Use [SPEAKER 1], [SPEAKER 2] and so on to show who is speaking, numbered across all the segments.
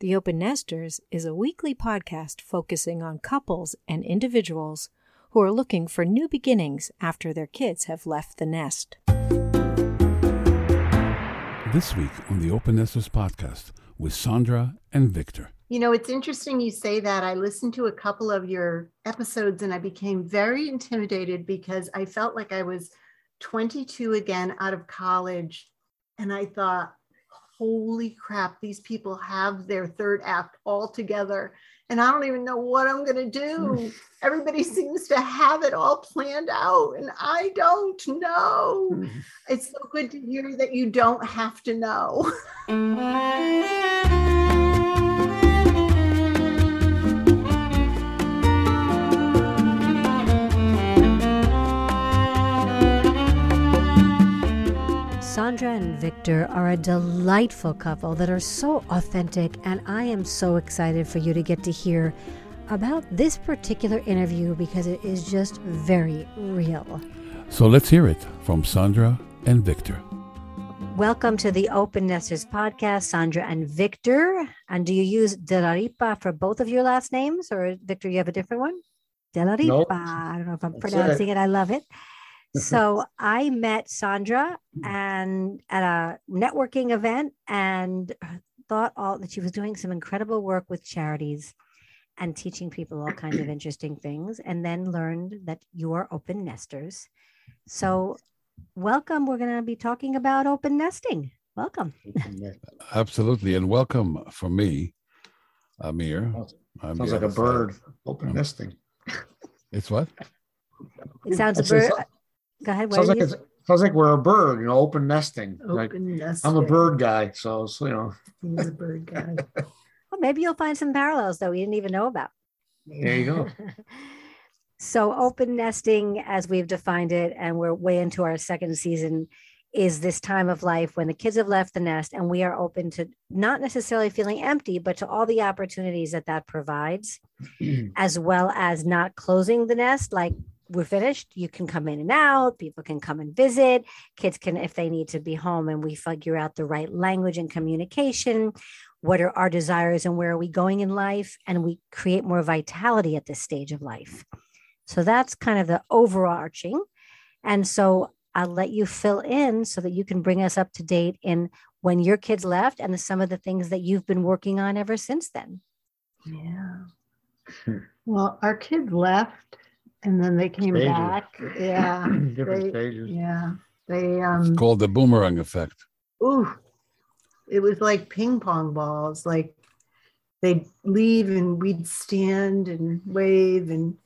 [SPEAKER 1] The Open Nesters is a weekly podcast focusing on couples and individuals who are looking for new beginnings after their kids have left the nest.
[SPEAKER 2] This week on the Open Nesters podcast with Sondra and Victor.
[SPEAKER 3] You know, it's interesting you say that. I listened to a couple of your episodes and I became very intimidated because I felt like I was 22 again out of college. And I thought, holy crap, these people have their third act all together. And I don't even know what I'm going to do. Everybody seems to have it all planned out, and I don't know. It's so good to hear that you don't have to know.
[SPEAKER 4] Sondra and Victor are a delightful couple that are so authentic, and I am so excited for you to get to hear about this particular interview because it is just very real.
[SPEAKER 2] So let's hear it from Sondra and Victor.
[SPEAKER 4] Welcome to the Open Nesters podcast, Sondra and Victor. And do you use De La Ripa for both of your last names, or Victor, you have a different one? De La Ripa.
[SPEAKER 5] Nope.
[SPEAKER 4] I don't know if I'm
[SPEAKER 5] That's
[SPEAKER 4] pronouncing
[SPEAKER 5] it.
[SPEAKER 4] it. I love it. Mm-hmm. So I met Sondra mm-hmm. and at a networking event and thought all that she was doing some incredible work with charities and teaching people all kinds of interesting things and then learned that you are open nesters. So welcome. We're going to be talking about open nesting. Welcome.
[SPEAKER 2] Absolutely. And welcome from me, Amir. I'm
[SPEAKER 5] Sounds like a bird. Open nesting.
[SPEAKER 2] It's what?
[SPEAKER 4] It sounds a bird. Go ahead.
[SPEAKER 5] Sounds like
[SPEAKER 4] you?
[SPEAKER 5] it's, sounds like we're a bird, you know, open nesting. Like
[SPEAKER 3] Open nest.
[SPEAKER 5] I'm a bird guy, so, so you know,
[SPEAKER 3] He's a bird guy.
[SPEAKER 4] Well, maybe you'll find some parallels that we didn't even know about.
[SPEAKER 5] there you go.
[SPEAKER 4] so, open nesting, as we've defined it, and we're way into our second season, is this time of life when the kids have left the nest and we are open to not necessarily feeling empty, but to all the opportunities that that provides, as well as not closing the nest. Like we're finished, you can come in and out, people can come and visit, kids can, if they need to be home, and we figure out the right language and communication. What are our desires and where are we going in life? And we create more vitality at this stage of life. So that's kind of the overarching. And so I'll let you fill in so that you can bring us up to date in when your kids left and the, some of the things that you've been working on ever since then.
[SPEAKER 3] Yeah.
[SPEAKER 5] Hmm.
[SPEAKER 3] Well, our kids left and then they came
[SPEAKER 5] Stages.
[SPEAKER 3] back. Yeah.
[SPEAKER 5] Different
[SPEAKER 3] They-
[SPEAKER 5] stages.
[SPEAKER 3] Yeah. They
[SPEAKER 2] It's
[SPEAKER 3] um
[SPEAKER 2] called the boomerang effect.
[SPEAKER 3] ooh. It was like ping pong balls. Like they'd leave and we'd stand and wave and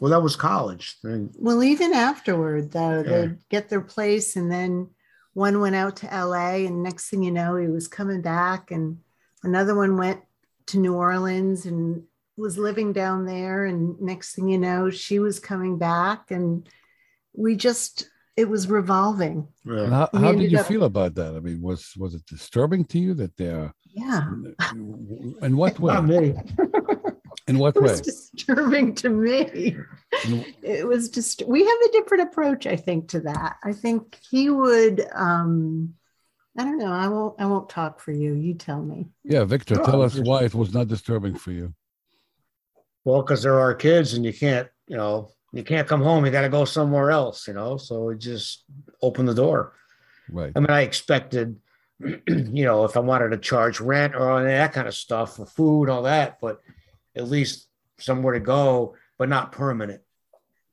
[SPEAKER 5] Well, that was college. Thing.
[SPEAKER 3] well, even afterward though,
[SPEAKER 5] Yeah.
[SPEAKER 3] they'd get their place and then one went out to LA and next thing you know, he was coming back and another one went to New Orleans and was living down there and next thing you know, she was coming back and we just it was revolving.
[SPEAKER 2] And
[SPEAKER 5] yeah.
[SPEAKER 2] how, how did you
[SPEAKER 3] up-
[SPEAKER 2] feel about that? I mean, was was it disturbing to you that they're
[SPEAKER 3] Yeah.
[SPEAKER 2] in what way?
[SPEAKER 5] me.
[SPEAKER 2] In what
[SPEAKER 3] It
[SPEAKER 2] way?
[SPEAKER 3] was disturbing to me. It was just we have a different approach, I think, to that. I think he would um I don't know. I won't I won't talk for you. You tell me.
[SPEAKER 2] Yeah, Victor,
[SPEAKER 5] No,
[SPEAKER 2] tell us why it was not disturbing for you.
[SPEAKER 5] Well, because there are kids, and you can't, you know, you can't come home. You got to go somewhere else, you know. So we just opened the door.
[SPEAKER 2] Right.
[SPEAKER 5] I mean, I expected, you know, if I wanted to charge rent or all that kind of stuff for food, all that, but at least somewhere to go, but not permanent.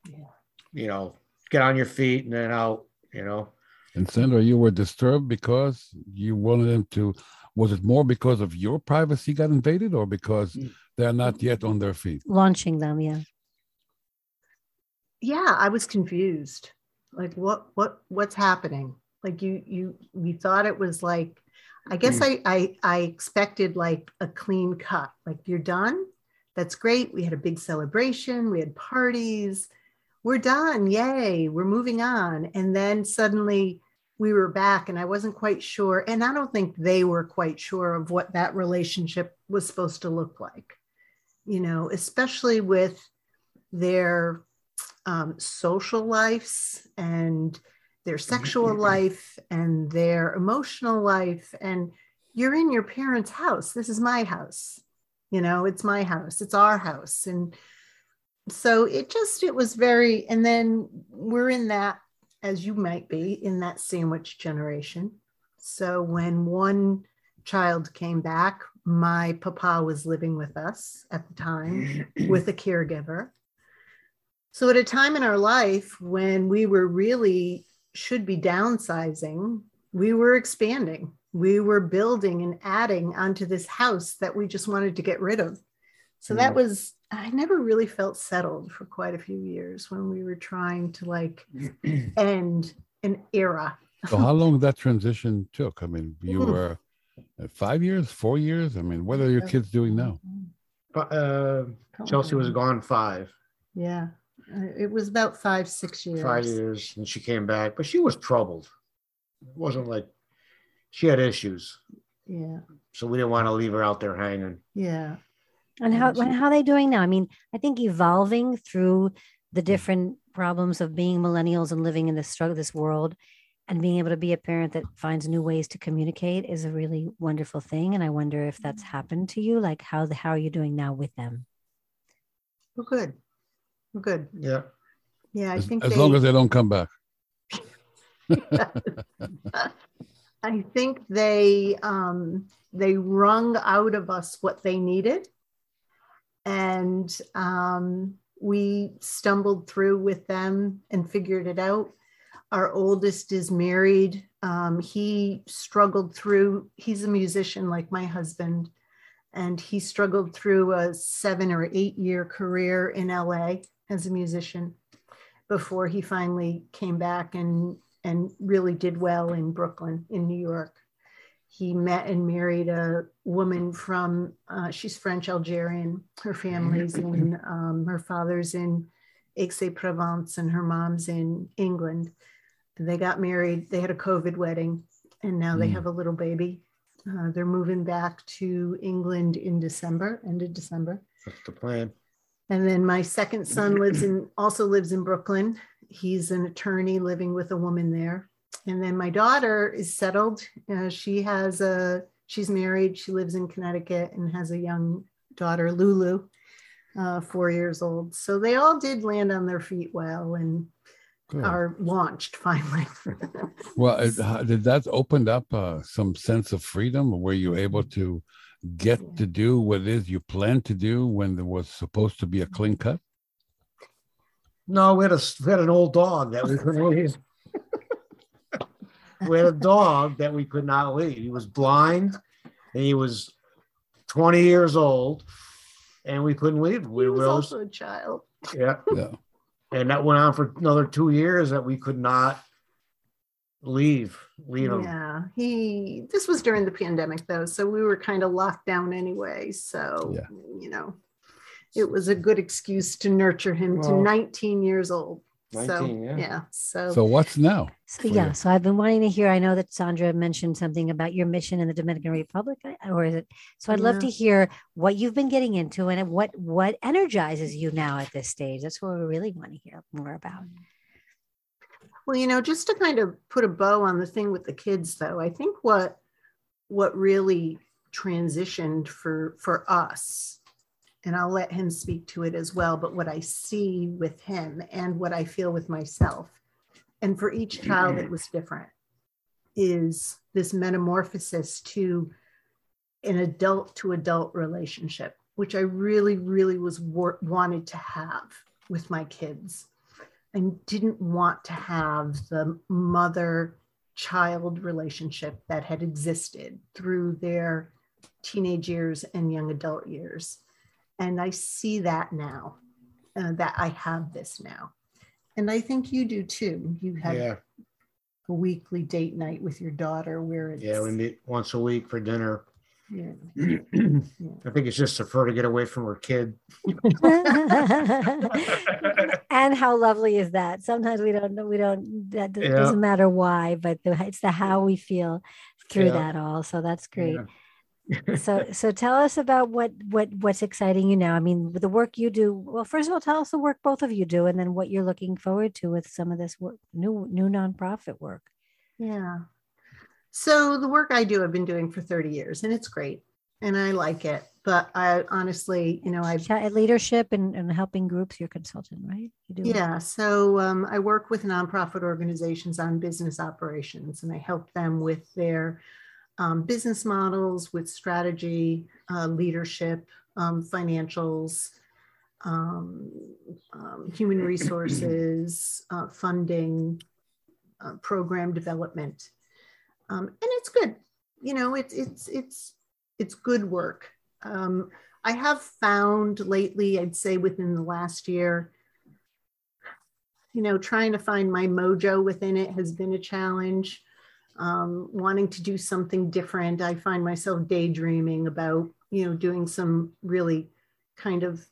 [SPEAKER 3] Yeah.
[SPEAKER 5] You know, get on your feet and then out, you know.
[SPEAKER 2] And Sondra, you were disturbed because you wanted them to. Was it more because of your privacy got invaded, or because mm. They're not yet on their feet?
[SPEAKER 4] Launching them, yeah.
[SPEAKER 3] Yeah, I was confused. Like what what what's happening? Like you you we thought it was like I guess hmm. I I I expected like a clean cut. Like you're done. That's great. We had a big celebration. We had parties. We're done. Yay. We're moving on. And then suddenly we were back and I wasn't quite sure. And I don't think they were quite sure of what that relationship was supposed to look like, you know, especially with their um, social lives and their sexual life and their emotional life. And you're in your parents' house. This is my house. You know, it's my house. It's our house. And so it just it was very and then we're in that as you might be in that sandwich generation. So when one child came back, my papa was living with us at the time with a caregiver. So at a time in our life when we were really should be downsizing, we were expanding. We were building and adding onto this house that we just wanted to get rid of. So that was I never really felt settled for quite a few years when we were trying to like end an era.
[SPEAKER 2] So how long that transition took? I mean, you
[SPEAKER 3] Hmm.
[SPEAKER 2] were five years, four years. I mean, what are your kids doing now?
[SPEAKER 5] Uh, Chelsea was gone five,
[SPEAKER 3] Yeah, Uh, it was about five, six years.
[SPEAKER 5] five years, and she came back, but she was troubled. It wasn't like she had issues,
[SPEAKER 3] Yeah,
[SPEAKER 5] so we didn't want to leave her out there hanging.
[SPEAKER 3] yeah,
[SPEAKER 4] And how
[SPEAKER 3] Yeah, she-
[SPEAKER 4] how are they doing now? I mean, I think evolving through the different problems of being millennials and living in this struggle, this world, and being able to be a parent that finds new ways to communicate is a really wonderful thing. And I wonder if that's happened to you. Like how the how are you doing now with them?
[SPEAKER 3] we're good. We're good.
[SPEAKER 5] Yeah,
[SPEAKER 3] Yeah, I
[SPEAKER 2] As,
[SPEAKER 3] think
[SPEAKER 2] as
[SPEAKER 3] they,
[SPEAKER 2] long as they don't come back.
[SPEAKER 3] I think they um, they wrung out of us what they needed, and um, we stumbled through with them and figured it out. Our oldest is married. Um, he struggled through. He's a musician like my husband, and he struggled through a seven or eight year career in LA as a musician before he finally came back and and really did well in Brooklyn, in New York. He met and married a woman from, uh, she's French Algerian. Her family's in, um, her father's in Aix-en-Provence and her mom's in England. They got married, they had a COVID wedding, and now they
[SPEAKER 2] Mm.
[SPEAKER 3] have a little baby. Uh, they're moving back to England in December, end of December.
[SPEAKER 5] that's the plan.
[SPEAKER 3] And then my second son lives in also lives in Brooklyn. He's an attorney living with a woman there. And then my daughter is settled. Uh, she has a she's married. She lives in Connecticut and has a young daughter, Lulu, uh, four years old. So they all did land on their feet well and
[SPEAKER 2] Good.
[SPEAKER 3] are launched finally.
[SPEAKER 2] Well, it, how- did that open up uh, some sense of freedom? Were you able to get to do what it is you planned to do when there was supposed to be a clean cut?
[SPEAKER 5] No, we had a we had an old dog that we couldn't leave. we had a dog that we could not leave. He was blind, and he was twenty years old, and we couldn't leave.
[SPEAKER 3] he
[SPEAKER 5] We
[SPEAKER 3] was
[SPEAKER 5] were
[SPEAKER 3] also a child.
[SPEAKER 5] yeah,
[SPEAKER 2] Yeah.
[SPEAKER 5] And that went on for another two years that we could not leave. Leave him.
[SPEAKER 3] Yeah, he. This was during the pandemic, though, so we were kind of locked down anyway. So
[SPEAKER 2] Yeah.
[SPEAKER 3] you know, it was a good excuse to nurture him to 19 years old.
[SPEAKER 5] 19,
[SPEAKER 3] so
[SPEAKER 5] yeah.
[SPEAKER 3] so,
[SPEAKER 2] So what's now?
[SPEAKER 4] So yeah,
[SPEAKER 2] you?
[SPEAKER 4] so I've been wanting to hear. I know that Sandra mentioned something about your mission in the Dominican Republic, or is it? So I'd love to hear what you've been getting into and what what energizes you now at this stage. That's what we really want to hear more about.
[SPEAKER 3] well, you know, just to kind of put a bow on the thing with the kids, though, I think what what really transitioned for for us and I'll let him speak to it as well. But what I see with him and what I feel with myself, and for each child, it was different, is this metamorphosis to an adult to adult relationship, which I really, really was wa- wanted to have with my kids. I didn't want to have the mother child relationship that had existed through their teenage years and young adult years. And I see that now, uh, that I have this now. And I think you do too. You have
[SPEAKER 5] Yeah,
[SPEAKER 3] a weekly date night with your daughter where it's,
[SPEAKER 5] yeah. We meet once a week for dinner.
[SPEAKER 3] yeah.
[SPEAKER 5] I think it's just for her to get away from her kid.
[SPEAKER 4] and how lovely is that? Sometimes we don't know, we don't, that
[SPEAKER 5] Yeah.
[SPEAKER 4] doesn't matter why, but the, it's the how we feel through
[SPEAKER 5] Yeah.
[SPEAKER 4] that all. So that's great. So so tell us about what what what's exciting you now i mean the work you do well first of all tell us the work both of you do and then what you're looking forward to with some of this work new new nonprofit work
[SPEAKER 3] Yeah. So the work I do, I've been doing for 30 years, and it's great, and I like it. But I honestly, you know, I've
[SPEAKER 4] Chat- leadership and, and helping groups. You're consultant, right? You do.
[SPEAKER 3] yeah. So um, I work with nonprofit organizations on business operations, and I help them with their um, business models, with strategy, uh, leadership, um, financials, um, um, human resources, uh, funding, uh, program development, um, and it's good. You know, it's it's it's it's good work. Um, I have found lately, I'd say within the last year, you know, trying to find my mojo within it has been a challenge. Um, wanting to do something different, I find myself daydreaming about, you know, doing some really kind of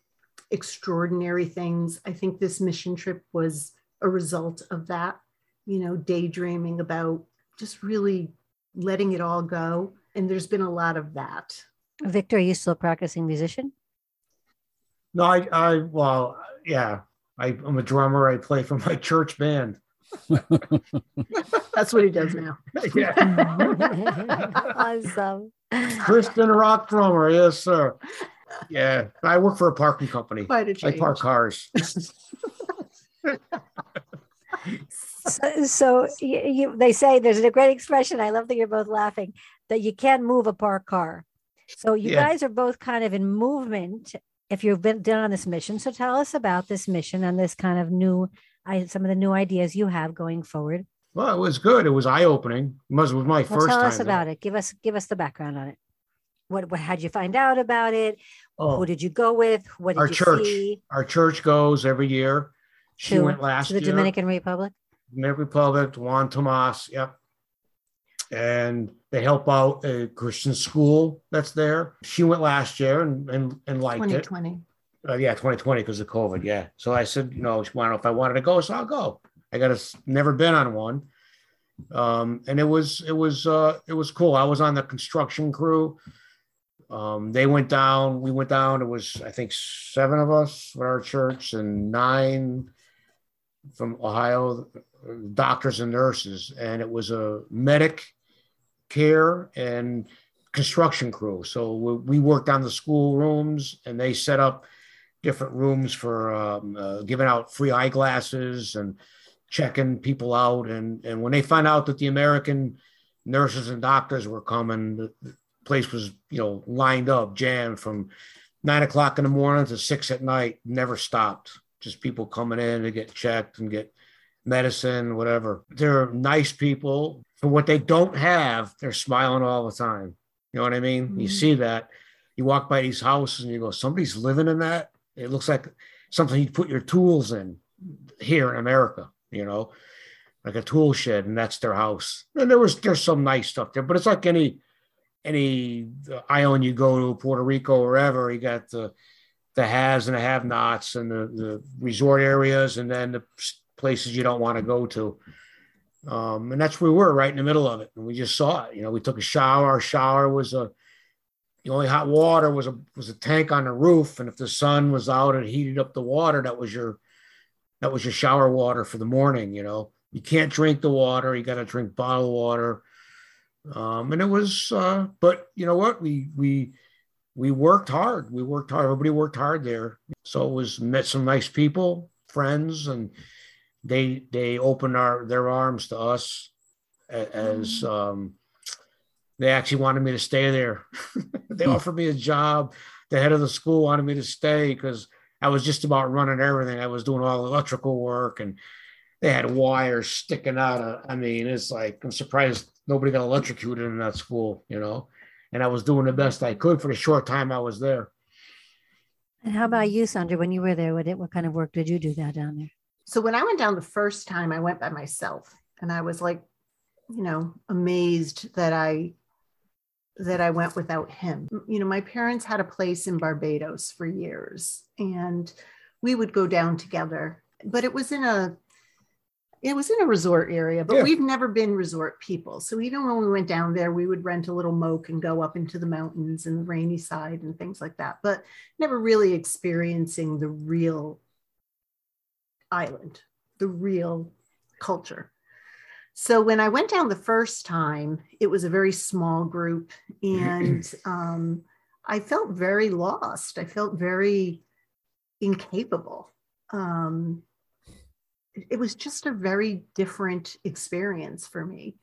[SPEAKER 3] extraordinary things. I think this mission trip was a result of that, you know, daydreaming about just really letting it all go. And there's been a lot of that.
[SPEAKER 4] Victor, are you still a practicing musician?
[SPEAKER 5] No, I, I, well, yeah, I, I'm a drummer. I play for my church band.
[SPEAKER 3] That's what he does now.
[SPEAKER 5] yeah.
[SPEAKER 4] awesome.
[SPEAKER 5] Christian rock drummer. Yes, sir. Yeah. I work for a parking company.
[SPEAKER 3] Quite a
[SPEAKER 5] I
[SPEAKER 3] change.
[SPEAKER 5] park cars.
[SPEAKER 4] So, so you, you, they say there's a great expression. I love that you're both laughing that you can't move a parked car. So you
[SPEAKER 5] Yeah.
[SPEAKER 4] guys are both kind of in movement. If you've been done on this mission, so tell us about this mission and this kind of new, I some of the new ideas you have going forward.
[SPEAKER 5] Well, it was good. It was eye opening. It was my
[SPEAKER 4] Well,
[SPEAKER 5] first
[SPEAKER 4] tell
[SPEAKER 5] time.
[SPEAKER 4] us about it. Give us give us the background on it. What what how'd you find out about it?
[SPEAKER 5] Oh,
[SPEAKER 4] Who did you go with? What did
[SPEAKER 5] Our
[SPEAKER 4] you
[SPEAKER 5] church.
[SPEAKER 4] see?
[SPEAKER 5] our church goes every year. She
[SPEAKER 4] To-
[SPEAKER 5] went last
[SPEAKER 4] To the
[SPEAKER 5] year.
[SPEAKER 4] Dominican Republic.
[SPEAKER 5] Dominican Republic, Juan Tomas, yep. And they help out a Christian school that's there. She went last year and and, and liked it.
[SPEAKER 3] 2020.
[SPEAKER 5] Uh, yeah, 2020 because of COVID. Yeah. So I said, you know, if I wanted to go, so I'll go. I got to never been on one. Um, and it was it was uh it was cool. I was on the construction crew. Um, they went down, we went down. It was, I think, seven of us with our church and nine from Ohio, doctors and nurses. And it was a medic care and construction crew. So we, we worked on the school rooms and they set up different rooms for um, uh, giving out free eyeglasses and checking people out. And, and when they found out that the American nurses and doctors were coming, the, the place was, you know, lined up, jammed from nine o'clock in the morning to six at night, never stopped. Just people coming in to get checked and get medicine, whatever. They're nice people. For what they don't have, they're smiling all the time. You know what I mean? You
[SPEAKER 3] Mhm.
[SPEAKER 5] see that. You walk by these houses and you go, somebody's living in that. It looks like something you'd put your tools in here in America, you know, like a tool shed, and that's their house. And there was there's some nice stuff there, but it's like any any uh, island you go to, Puerto Rico, or wherever, you got the the haves and the have-nots and the, the resort areas, and then the places you don't want to go to. Um, and that's where we were, right in the middle of it. And we just saw it. You know, we took a shower. Our shower was a the only hot water was a was a tank on the roof, and if the sun was out and heated up the water, that was your that was your shower water for the morning. You know, you can't drink the water; you got to drink bottled water. Um, and it was, uh, but you know what? We we we worked hard. We worked hard. Everybody worked hard there. So it was met some nice people, friends, and they they opened our their arms to us as um, they actually wanted me to stay there. they
[SPEAKER 2] Hmm.
[SPEAKER 5] offered me a job. The head of the school wanted me to stay because I was just about running everything. I was doing all the electrical work and they had wires sticking out of I mean, it's like I'm surprised nobody got electrocuted in that school, you know. And I was doing the best I could for the short time I was there.
[SPEAKER 4] And how about you, Sondra? When you were there, what, what kind of work did you do that down there?
[SPEAKER 3] So when I went down the first time, I went by myself and I was like, you know, amazed that I that I went without him. You know, my parents had a place in Barbados for years and we would go down together, but it was in a it was in a resort area, but
[SPEAKER 5] Yeah.
[SPEAKER 3] we've never been resort people. So even when we went down there, we would rent a little moke and go up into the mountains and the rainy side and things like that, but never really experiencing the real island, the real culture. So when I went down the first time, it was a very small group, and um, I felt very lost. I felt very incapable. Um, it- was just a very different experience for me.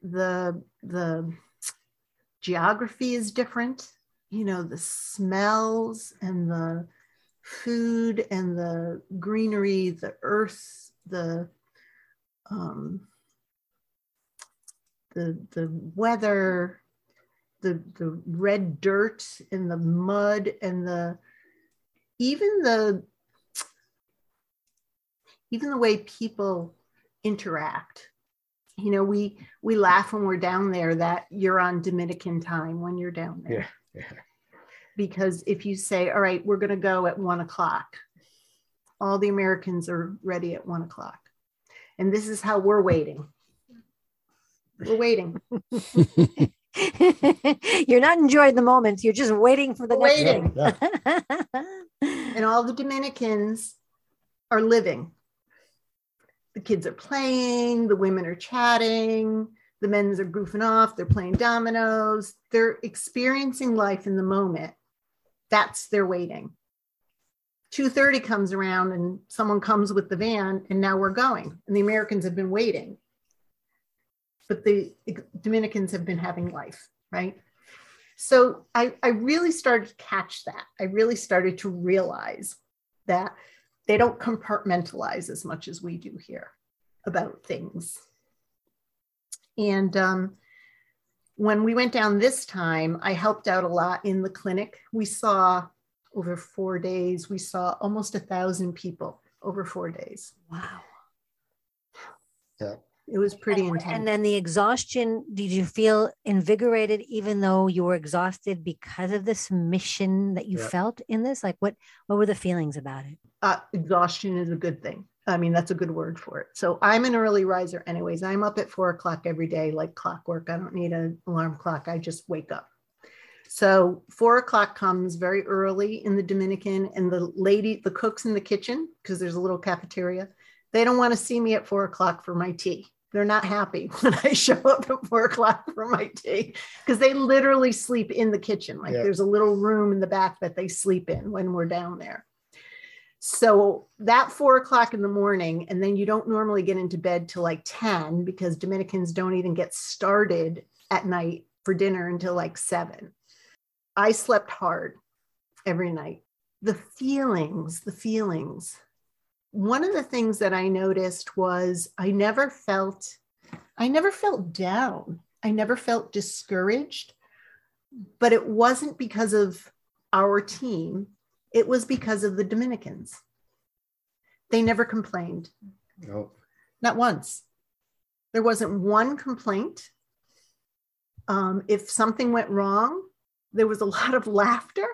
[SPEAKER 3] The the geography is different. You know, the smells and the food and the greenery, the earth, the um, the the weather, the the red dirt and the mud and the even the even the way people interact. You know we we laugh when we're down there that you're on dominican time when you're down there.
[SPEAKER 5] Yeah, yeah.
[SPEAKER 3] because if you say all right we're going to go at one o'clock all the americans are ready at one o'clock. And this is how we're waiting we're waiting
[SPEAKER 4] You're not enjoying the moment. You're just waiting for the next
[SPEAKER 3] Waiting.
[SPEAKER 5] Yeah,
[SPEAKER 4] thing.
[SPEAKER 3] and all the Dominicans are living. The kids are playing, the women are chatting, the men's are goofing off, they're playing dominoes, they're experiencing life in the moment. That's their waiting. 2:30 comes around and someone comes with the van and now we're going. And the Americans have been waiting. But the Dominicans have been having life, right? So I, I really started to catch that. I really started to realize that they don't compartmentalize as much as we do here about things. And um, when we went down this time, I helped out a lot in the clinic. We saw over four days, we saw almost a thousand people over four days.
[SPEAKER 4] wow.
[SPEAKER 3] It was pretty
[SPEAKER 4] and,
[SPEAKER 3] intense.
[SPEAKER 4] and then the exhaustion, did you feel invigorated even though you were exhausted because of this mission that you
[SPEAKER 5] Yeah.
[SPEAKER 4] felt in this? Like what what were the feelings about it?
[SPEAKER 3] uh, exhaustion is a good thing. I mean, that's a good word for it. So I'm an early riser, anyways. I'm up at four o'clock every day, like clockwork. I don't need an alarm clock. I just wake up. So four o'clock comes very early in the Dominican, and the lady, the cooks in the kitchen, because there's a little cafeteria, they don't want to see me at four o'clock for my tea. They're not happy when I show up at four o'clock for my tea because they literally sleep in the kitchen. Like
[SPEAKER 5] Yeah.
[SPEAKER 3] there's a little room in the back that they sleep in when we're down there. So that four o'clock in the morning, and then you don't normally get into bed till like 10 because Dominicans don't even get started at night for dinner until like seven. I slept hard every night. The feelings, the feelings. One of the things that I noticed was I never felt, I never felt down. I never felt discouraged, but it wasn't because of our team it was because of the Dominicans. They never complained,
[SPEAKER 5] no,
[SPEAKER 3] not once. There wasn't one complaint. Um, if something went wrong, there was a lot of laughter,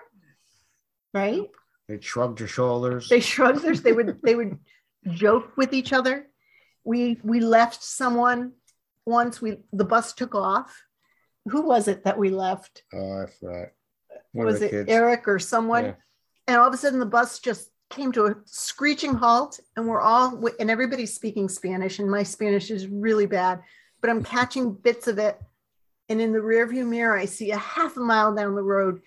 [SPEAKER 3] right?
[SPEAKER 5] They shrugged their shoulders.
[SPEAKER 3] They shrugged their, they would they would joke with each other. We we left someone once. We the bus took off. Who was it that we left?
[SPEAKER 5] oh, I forgot. One
[SPEAKER 3] was it
[SPEAKER 5] kids.
[SPEAKER 3] Eric or someone?
[SPEAKER 5] Yeah.
[SPEAKER 3] and all of a sudden the bus just came to a screeching halt and we're all and everybody's speaking spanish and my spanish is really bad but i'm catching bits of it and in the rearview mirror i see a half a mile down the road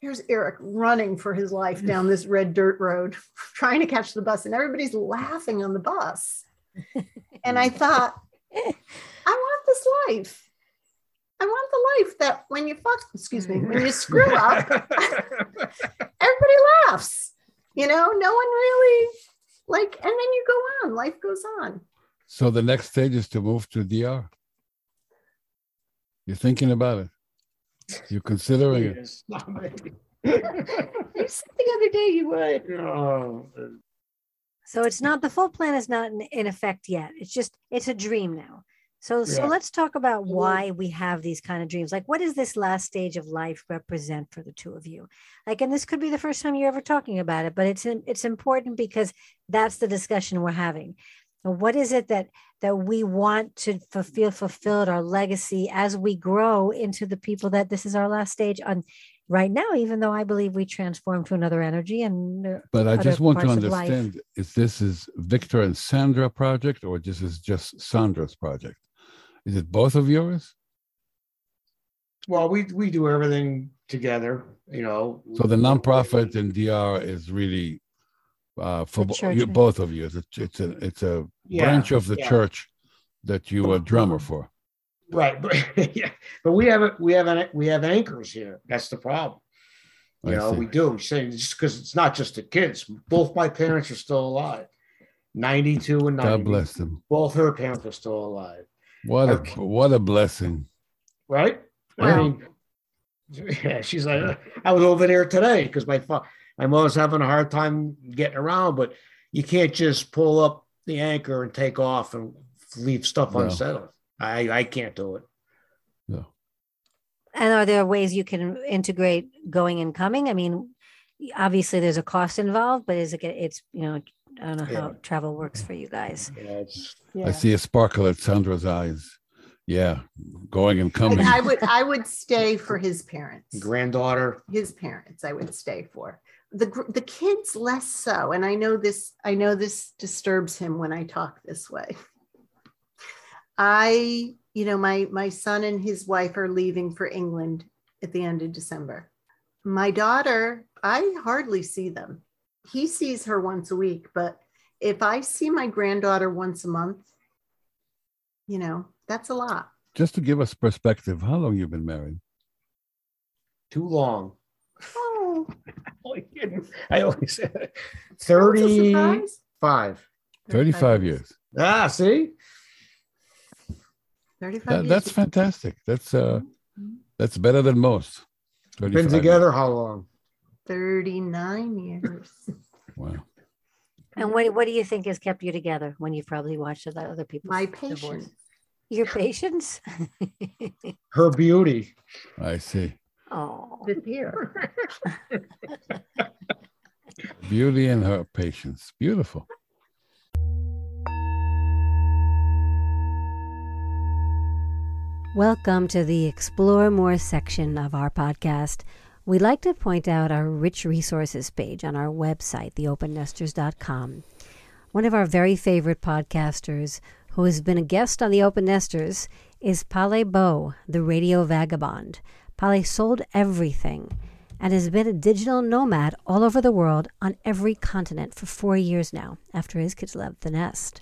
[SPEAKER 3] here's eric running for his life down this red dirt road trying to catch the bus and everybody's laughing on the bus and i thought i want this life i want the life that when you fuck excuse me when you screw up everybody laughs. You know, no one really like, and then you go on, life goes on.
[SPEAKER 2] So the next stage is to move to DR. You're thinking about it. You're considering it.
[SPEAKER 3] You said the other day you would.
[SPEAKER 5] No.
[SPEAKER 4] So it's not the full plan is not in, in effect yet. It's just it's a dream now. So so
[SPEAKER 5] Yeah.
[SPEAKER 4] let's talk about why we have these kind of dreams. Like what does this last stage of life represent for the two of you? Like and this could be the first time you're ever talking about it, but it's it's important because that's the discussion we're having. And What is it that that we want to fulfill fulfilled our legacy as we grow into the people that this is our last stage on right now even though I believe we transform to another energy and uh,
[SPEAKER 2] But I just want to
[SPEAKER 4] parts of life.
[SPEAKER 2] understand: is this is Victor and Sondra project, or this is just Sondra's project? Is it both of yours?
[SPEAKER 5] Well, we we do everything together, you know.
[SPEAKER 2] So the nonprofit in DR is really uh, for
[SPEAKER 4] The
[SPEAKER 2] bo- you, both of you. It's a, it's a it's a
[SPEAKER 5] Yeah,
[SPEAKER 2] branch of the
[SPEAKER 5] yeah.
[SPEAKER 2] church that you are drummer for.
[SPEAKER 5] Right, but yeah, but we have we have an, we have anchors here. That's the problem. You
[SPEAKER 2] I
[SPEAKER 5] know,
[SPEAKER 2] see.
[SPEAKER 5] we do. Saying just because it's not just the kids. Both my parents are still alive. 92 and 90.
[SPEAKER 2] God bless them.
[SPEAKER 5] Both her parents are still alive.
[SPEAKER 2] What a
[SPEAKER 5] Okay.
[SPEAKER 2] what a blessing.
[SPEAKER 5] Right? I mean, yeah, she's like, I was over there today because my fa- my always having a hard time getting around, but you can't just pull up the anchor and take off and leave stuff
[SPEAKER 2] No.
[SPEAKER 5] unsettled. I I can't do it.
[SPEAKER 2] No.
[SPEAKER 4] And are there ways you can integrate going and coming? I mean, obviously there's a cost involved, but is it, it's, you know, I don't know how
[SPEAKER 5] Yeah.
[SPEAKER 4] travel works for you guys.
[SPEAKER 5] You know, it's
[SPEAKER 3] Yeah.
[SPEAKER 2] I see a sparkle at Sondra's eyes. Yeah, going and coming.
[SPEAKER 3] I, I would I would stay for his parents.
[SPEAKER 5] granddaughter.
[SPEAKER 3] His parents I would stay for. The gr- the kids less so and I know this I know this disturbs him when I talk this way. I you know my my son and his wife are leaving for England at the end of December. My daughter, I hardly see them. He sees her once a week, but if I see my granddaughter once a month, you know, that's a lot.
[SPEAKER 2] Just to give us perspective, how long you've been married?
[SPEAKER 5] Too long.
[SPEAKER 3] Oh,
[SPEAKER 5] I always say
[SPEAKER 3] that's a surprise.
[SPEAKER 5] 35.
[SPEAKER 2] 35 years.
[SPEAKER 5] Ah, see?
[SPEAKER 3] 35
[SPEAKER 2] That,
[SPEAKER 3] years.
[SPEAKER 2] that's fantastic. That's uh that's better than most.
[SPEAKER 5] Been
[SPEAKER 2] 35
[SPEAKER 5] together how long?
[SPEAKER 3] 39 years.
[SPEAKER 2] Wow.
[SPEAKER 4] And what, what do you think has kept you together when you've probably watched the other people?
[SPEAKER 3] My patience.
[SPEAKER 4] Your patience?
[SPEAKER 5] Her beauty.
[SPEAKER 2] I see.
[SPEAKER 4] Oh,
[SPEAKER 3] This year.
[SPEAKER 2] Beauty and her patience. Beautiful.
[SPEAKER 4] Welcome to the Explore More section of our podcast. We'd like to point out our rich resources page on our website, theopennesters.com. One of our very favorite podcasters who has been a guest on the Open Nesters is Palle Bo, the radio vagabond. Palle sold everything and has been a digital nomad all over the world on every continent for four years now after his kids left the nest.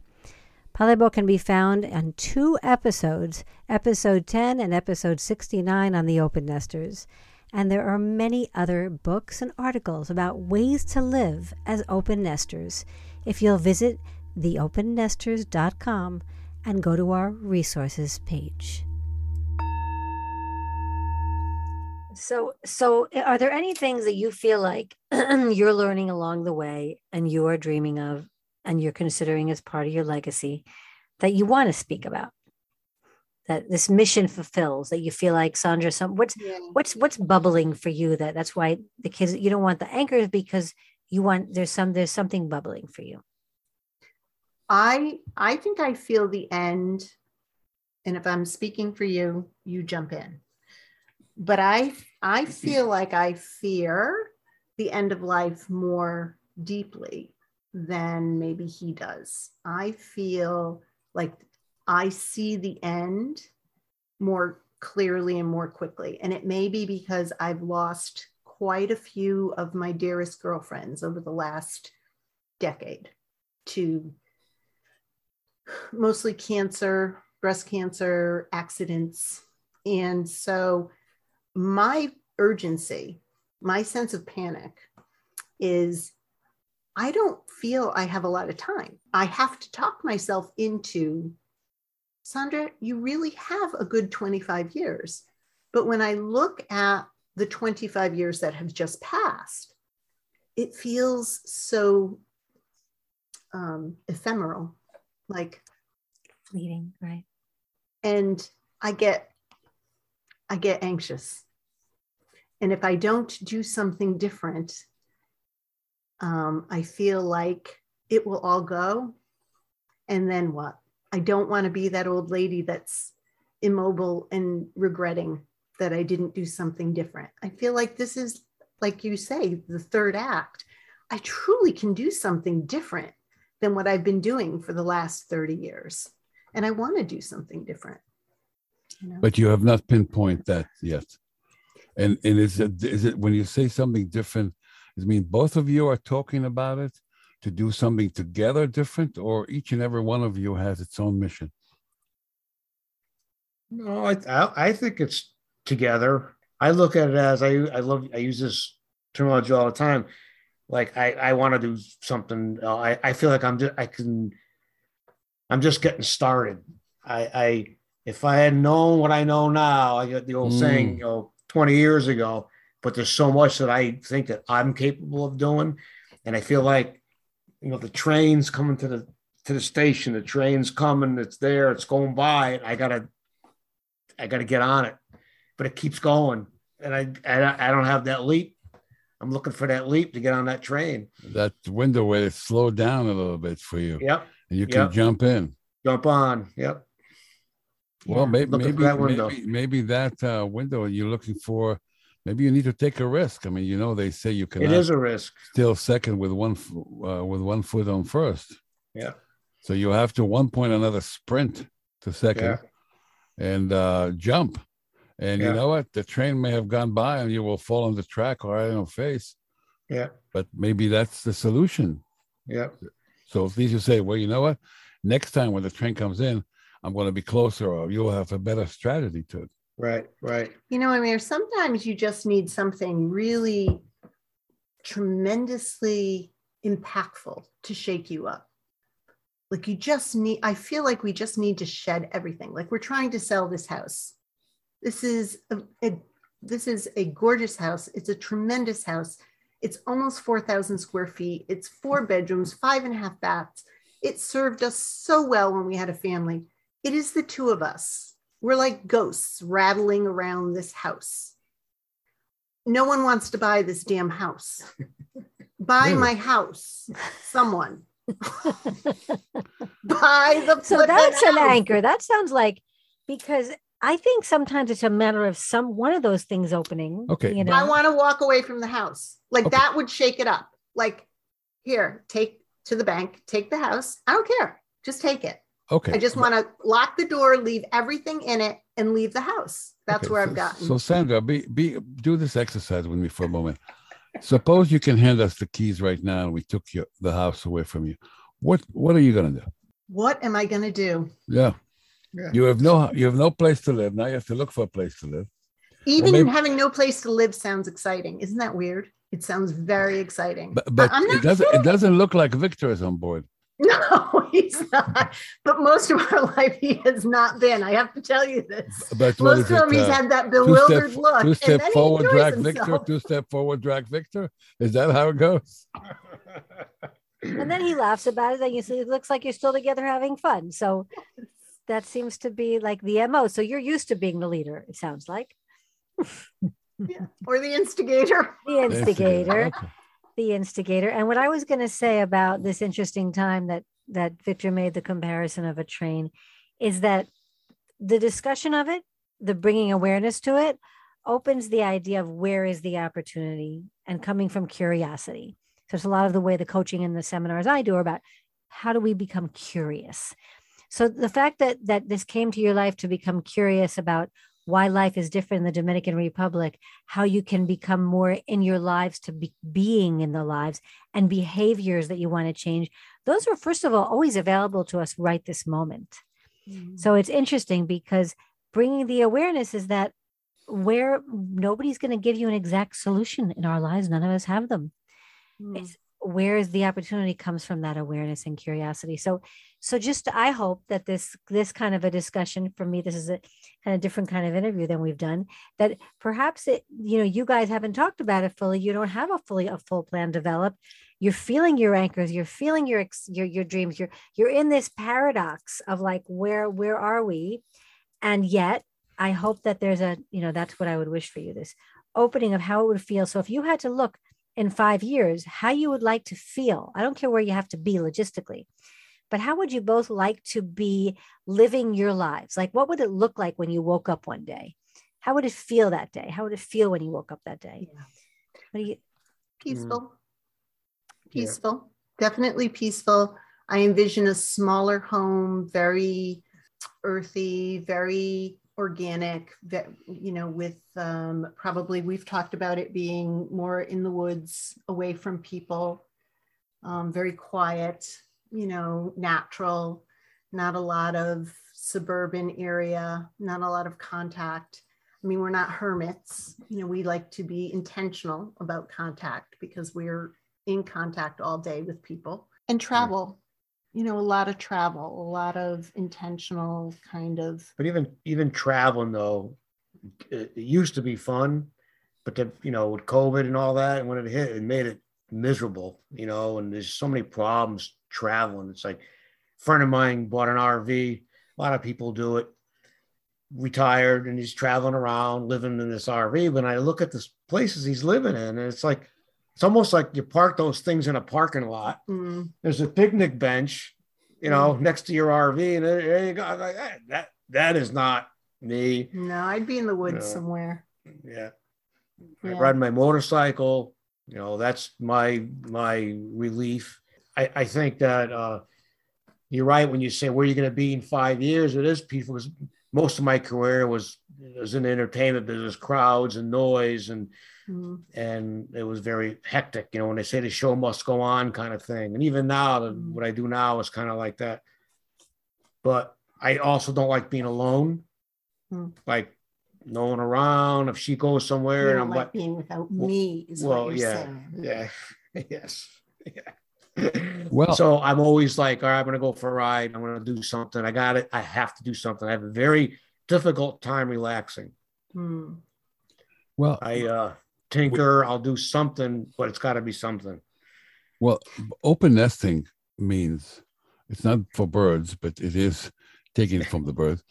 [SPEAKER 4] Palle Bo can be found on two episodes, episode 10 and episode 69 on the Open Nesters. And there are many other books and articles about ways to live as open nesters if you'll visit theopennesters.com and go to our resources page. So, so eh, are there any things that you feel like you're learning along the way and you are dreaming of and you're considering as part of your legacy that you want to speak about? That this mission fulfills that you feel like Sondra, some what's
[SPEAKER 3] Yeah.
[SPEAKER 4] what's what's bubbling for you that that's why the kids you don't want the anchors because you want there's some there's something bubbling for you.
[SPEAKER 3] I I think I feel the end, and if I'm speaking for you, you jump in. But I I mm-hmm. feel like I fear the end of life more deeply than maybe he does. I feel like I see the end more clearly and more quickly. And it may be because I've lost quite a few of my dearest girlfriends over the last decade to mostly cancer, breast cancer, accidents. And so my urgency, my sense of panic is I don't feel I have a lot of time. I have to talk myself into Sondra, you really have a good 25 years. But when I look at the 25 years that have just passed, it feels so um, ephemeral. Like
[SPEAKER 4] Fleeting, right?
[SPEAKER 3] and i get i get anxious and if i don't do something different um, i feel like it will all go and then what i don't want to be that old lady that's immobile and regretting that i didn't do something different i feel like this is like you say the third act i truly can do something different than what i've been doing for the last 30 years and I want to do something different. you know?
[SPEAKER 2] but you have not pinpoint that yet. And and is it is it when you say something different? Does it mean both of you are talking about it to do something together different, or each and every one of you has its own mission?
[SPEAKER 5] No, I, I think it's together. I look at it as I I love I use this terminology all the time. Like I I want to do something. uh, I I feel like I'm just I can. I'm just getting started. I I if I had known what I know now, I get the old
[SPEAKER 2] Mm.
[SPEAKER 5] saying, you know, 20 years ago. But there's so much that I think that I'm capable of doing, and I feel like, you know, the train's coming to the to the station. The train's coming. It's there. It's going by. I gotta I got to get on it, but it keeps going, and I, I I don't have that leap. I'm looking for that leap to get on that train.
[SPEAKER 2] That window where it slowed down a little bit for you,
[SPEAKER 5] Yep,
[SPEAKER 2] and you can
[SPEAKER 5] Yep.
[SPEAKER 2] jump in.
[SPEAKER 5] jump on. Yep,
[SPEAKER 2] Well,
[SPEAKER 3] Yeah.
[SPEAKER 2] maybe maybe
[SPEAKER 5] that window.
[SPEAKER 2] maybe, maybe that uh, window you're looking for. Maybe you need to take a risk. I mean, you know, they say you
[SPEAKER 5] it
[SPEAKER 2] cannot
[SPEAKER 5] is a risk.
[SPEAKER 2] still second with one uh, with one foot on first.
[SPEAKER 5] Yeah,
[SPEAKER 2] So you have to one point another sprint to second
[SPEAKER 5] yeah,
[SPEAKER 2] and uh, jump. And you know what? The train may have gone by and you will fall on the track or right in the face.
[SPEAKER 5] yeah,
[SPEAKER 2] But maybe that's the solution.
[SPEAKER 5] yeah.
[SPEAKER 2] So if these you say, well, you know what? Next time when the train comes in, I'm going to be closer, or you'll have a better strategy to it.
[SPEAKER 5] Right, right.
[SPEAKER 3] You know, I mean, sometimes you just need something really tremendously impactful to shake you up. Like you just need, I feel like we just need to shed everything. Like we're trying to sell this house. This is a, a- this is a gorgeous house. It's a tremendous house. It's almost 4,000 square feet. It's four bedrooms, five and a half baths. It served us so well when we had a family. It is the two of us. We're like ghosts rattling around this house. No one wants to buy this damn house. buy my house, someone. buy the
[SPEAKER 4] so
[SPEAKER 3] flippin'
[SPEAKER 4] that's an anchor. That sounds like because I think sometimes it's a matter of some one of those things opening.
[SPEAKER 2] Okay,
[SPEAKER 4] You know,
[SPEAKER 3] I want to walk away from the house. Like
[SPEAKER 2] Okay.
[SPEAKER 3] that would shake it up. Like, here, take to the bank, take the house. I don't care. Just take it.
[SPEAKER 2] Okay.
[SPEAKER 3] I just want to lock the door, leave everything in it, and leave the house. That's
[SPEAKER 2] Okay,
[SPEAKER 3] where
[SPEAKER 2] so,
[SPEAKER 3] I've gotten.
[SPEAKER 2] So Sondra, be be do this exercise with me for a moment. Suppose you can hand us the keys right now, and we took your, the house away from you. What what are you gonna do?
[SPEAKER 3] what am I going to do?
[SPEAKER 2] Yeah.
[SPEAKER 5] Yeah.
[SPEAKER 2] You have no you have no place to live. Now you have to look for a place to live.
[SPEAKER 3] Even
[SPEAKER 2] maybe-
[SPEAKER 3] having no place to live sounds exciting. Isn't that weird? It sounds very exciting.
[SPEAKER 2] But but it doesn't it doesn't look like Victor is on board.
[SPEAKER 3] No, he's not. But most of our life, he has not been. I have to tell you this.
[SPEAKER 2] But what
[SPEAKER 3] Most of them, he's
[SPEAKER 2] uh,
[SPEAKER 3] had that
[SPEAKER 2] two
[SPEAKER 3] bewildered
[SPEAKER 2] step,
[SPEAKER 3] look.
[SPEAKER 2] two
[SPEAKER 3] and
[SPEAKER 2] step
[SPEAKER 3] then
[SPEAKER 2] forward,
[SPEAKER 3] enjoys
[SPEAKER 2] drag
[SPEAKER 3] himself.
[SPEAKER 2] Victor. Two step forward, drag Victor. Is that how it goes?
[SPEAKER 4] and then he laughs about it. And you see, it looks like you're still together having fun. So that seems to be like the mo. So you're used to being the leader. It sounds like
[SPEAKER 3] Or the instigator.
[SPEAKER 4] the instigator.
[SPEAKER 2] Okay.
[SPEAKER 4] The instigator. And what I was going to say about this interesting time that that Victor made the comparison of a train is that the discussion of it, the bringing awareness to it, opens the idea of where is the opportunity and coming from curiosity. So it's a lot of the way the coaching and the seminars I do are about how do we become curious. So the fact that that this came to your life to become curious about why life is different in the Dominican Republic, how you can become more in your lives to be being in the lives and behaviors that you want to change. Those are, first of all, always available to us right this moment. So it's interesting because bringing the awareness is that where nobody's going to give you an exact solution in our lives, none of us have them.
[SPEAKER 3] Mm.
[SPEAKER 4] It's where the opportunity comes from that awareness and curiosity. So, so just I hope that this this kind of a discussion for me, this is a kind of different kind of interview than we've done. That perhaps it, you know, you guys haven't talked about it fully. You don't have a fully a full plan developed. You're feeling your anchors. You're feeling your your your dreams. You're you're in this paradox of like where where are we, and yet I hope that there's a you know that's what I would wish for you this opening of how it would feel. So if you had to look in five years, how you would like to feel. I don't care where you have to be logistically, but how would you both like to be living your lives? Like, what would it look like when you woke up one day? How would it feel that day? How would it feel when you woke up that day?
[SPEAKER 3] Yeah.
[SPEAKER 4] What do you?
[SPEAKER 3] Peaceful. Mm.
[SPEAKER 5] Yeah.
[SPEAKER 3] Peaceful. Definitely peaceful. I envision a smaller home, very earthy, very organic that you know with um, probably we've talked about it being more in the woods away from people um, very quiet you know natural not a lot of suburban area not a lot of contact. I mean we're not hermits. You know we like to be intentional about contact because we're in contact all day with people. And travel you know a lot of travel a lot of intentional kind of
[SPEAKER 5] But even even traveling though, it, used to be fun, but then you know with COVID and all that, and when it hit, it made it miserable. You know, and there's so many problems traveling. It's like a friend of mine bought an RV. A lot of people do it. Retired and he's traveling around, living in this RV. When I look at the places he's living in, and it's like it's almost like you park those things in a parking lot.
[SPEAKER 3] mm,
[SPEAKER 5] There's a picnic bench, you know, next to your RV, and there, you go. Like, "Ah, that that is not me.
[SPEAKER 3] no i'd be in the woods
[SPEAKER 5] No.
[SPEAKER 3] somewhere
[SPEAKER 5] Yeah. I ride my motorcycle. You know, that's my my relief. I, I think that uh, you're right when you say where are you're going to be in five years. It is peaceful because most of my career was was in the entertainment business, crowds and noise, and
[SPEAKER 3] Mm,
[SPEAKER 5] and it was very hectic. You know, when they say the show must go on, kind of thing. And even now, the,
[SPEAKER 3] Mm.
[SPEAKER 5] what I do now is kind of like that. But I also don't like being alone,
[SPEAKER 3] Mm.
[SPEAKER 5] like no one around. If she goes somewhere and
[SPEAKER 3] don't
[SPEAKER 5] I'm
[SPEAKER 3] like
[SPEAKER 5] like,
[SPEAKER 3] being without
[SPEAKER 5] well-
[SPEAKER 3] me is
[SPEAKER 5] well,
[SPEAKER 3] what you're
[SPEAKER 5] yeah,
[SPEAKER 3] saying
[SPEAKER 5] yeah, yes, yeah.
[SPEAKER 2] Well-
[SPEAKER 5] so I'm always like, all right, I'm gonna go for a ride. I'm gonna do something. I got it. I have to do something. I have a very difficult time relaxing.
[SPEAKER 3] Mm,
[SPEAKER 2] Well,
[SPEAKER 5] I uh, tinker. I'll do something, but it's got to be something.
[SPEAKER 2] Well, open nesting means it's not for birds, but it is taken from the birds.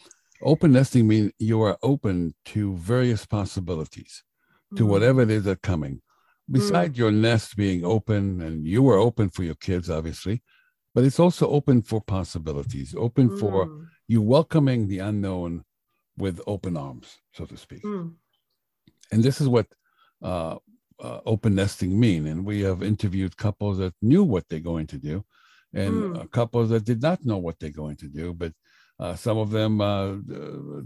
[SPEAKER 2] Open nesting means you are open to various possibilities, to
[SPEAKER 3] mm,
[SPEAKER 2] whatever it is that's coming. Beside your nest being open, and you are open for your kids, obviously, but it's also open for possibilities, open for
[SPEAKER 3] mm,
[SPEAKER 2] you welcoming the unknown with open arms, so to speak
[SPEAKER 3] mm,
[SPEAKER 2] and this is what uh, uh, open nesting mean. And we have interviewed couples that knew what they're going to do, and
[SPEAKER 3] Mm.
[SPEAKER 2] couples that did not know what they're going to do. But uh, some of them uh,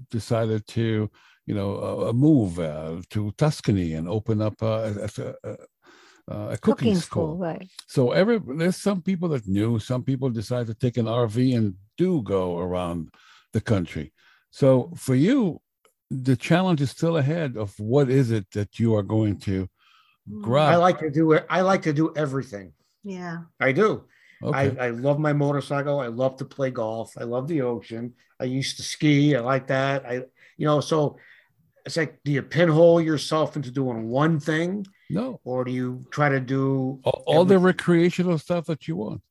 [SPEAKER 2] decided to, you know, uh, move uh, to Tuscany and open up uh, a, a, a, a cooking,
[SPEAKER 4] Cooking
[SPEAKER 2] school.
[SPEAKER 4] school, right?
[SPEAKER 2] So every there's some people that knew, some people decide to take an RV and do go around the country. So for you, the challenge is still ahead of what is it that you are going to
[SPEAKER 3] mm.
[SPEAKER 2] grab.
[SPEAKER 5] I like to do it. I like to do everything.
[SPEAKER 3] yeah
[SPEAKER 5] I do.
[SPEAKER 2] okay.
[SPEAKER 5] I, I love my motorcycle. I love to play golf. I love the ocean. I used to ski. I like that. I, you know, so it's like, do you pinhole yourself into doing one thing,
[SPEAKER 2] no,
[SPEAKER 5] or do you try to do?
[SPEAKER 2] all, all the recreational stuff that you want.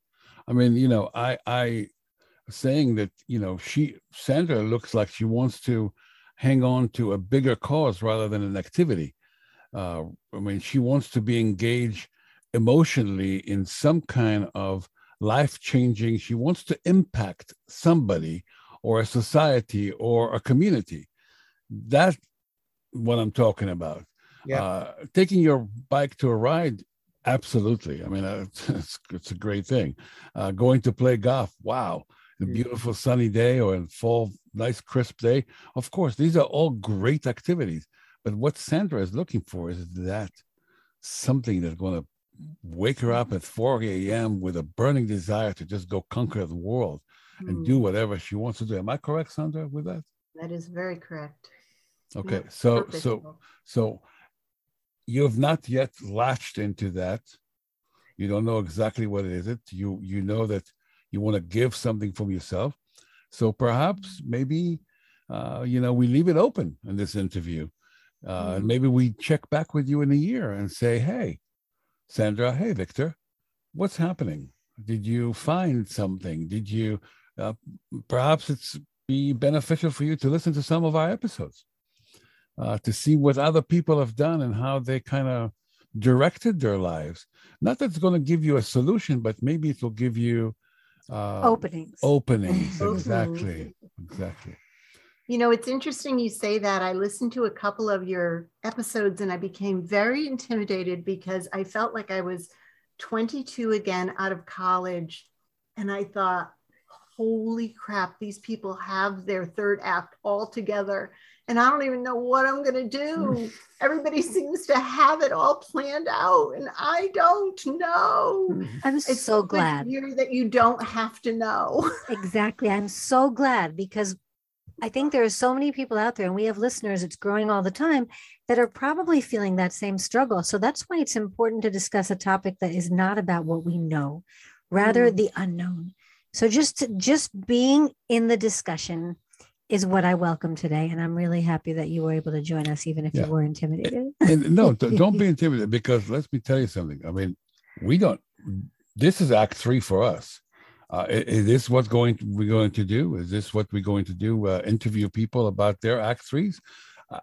[SPEAKER 2] I mean, you know, I I saying that you know she Sondra looks like she wants to hang on to a bigger cause rather than an activity. Uh, I mean, she wants to be engaged emotionally in some kind of life changing. She wants to impact somebody or a society or a community. That's what I'm talking about.
[SPEAKER 5] Yeah.
[SPEAKER 2] Uh, taking your bike to a ride, absolutely. I mean, uh, it's, it's a great thing. Uh, going to play golf, wow. A
[SPEAKER 5] Mm.
[SPEAKER 2] beautiful sunny day or in fall, nice crisp day. Of course, these are all great activities. But what Sondra is looking for is that something that's going to wake her up at 4 a.m. with a burning desire to just go conquer the world and
[SPEAKER 3] Mm,
[SPEAKER 2] do whatever she wants to do. Am I correct, Sondra, with that?
[SPEAKER 3] that is very correct
[SPEAKER 2] Okay, so
[SPEAKER 3] perfect.
[SPEAKER 2] so so you have not yet latched into that. You don't know exactly what it is. It you you know that you want to give something from yourself. So perhaps maybe uh, you know we leave it open in this interview. Uh, and
[SPEAKER 3] Mhm.
[SPEAKER 2] maybe we check back with you in a year and say, "Hey, Sondra, hey Victor, what's happening? Did you find something? Did you uh, perhaps it's be beneficial for you to listen to some of our episodes uh, to see what other people have done and how they kind of directed their lives. Not that it's going to give you a solution, but maybe it will give you uh,
[SPEAKER 4] Openings.
[SPEAKER 2] openings.
[SPEAKER 3] Openings.
[SPEAKER 2] Exactly. Exactly.
[SPEAKER 3] You know, it's interesting you say that. I listened to a couple of your episodes and I became very intimidated because I felt like I was 22 again out of college. And I thought, holy crap, these people have their third act all together. And I don't even know what I'm going to do. Everybody seems to have it all planned out, and I don't know.
[SPEAKER 4] I'm
[SPEAKER 3] It's
[SPEAKER 4] so glad.
[SPEAKER 3] that you don't have to know.
[SPEAKER 4] Exactly. I'm so glad because I think there are so many people out there, and we have listeners, it's growing all the time, that are probably feeling that same struggle. So that's why it's important to discuss a topic that is not about what we know, rather
[SPEAKER 3] Mm.
[SPEAKER 4] the unknown. So just just being in the discussion is what I welcome today. And I'm really happy that you were able to join us, even if
[SPEAKER 2] Yeah.
[SPEAKER 4] you were intimidated.
[SPEAKER 2] and no, don't be intimidated because let me tell you something. I mean, we don't. This is Act Three for us. Uh, is this what's going to, we're going to do? Is this what we're going to do? Uh, interview people about their Act Threes?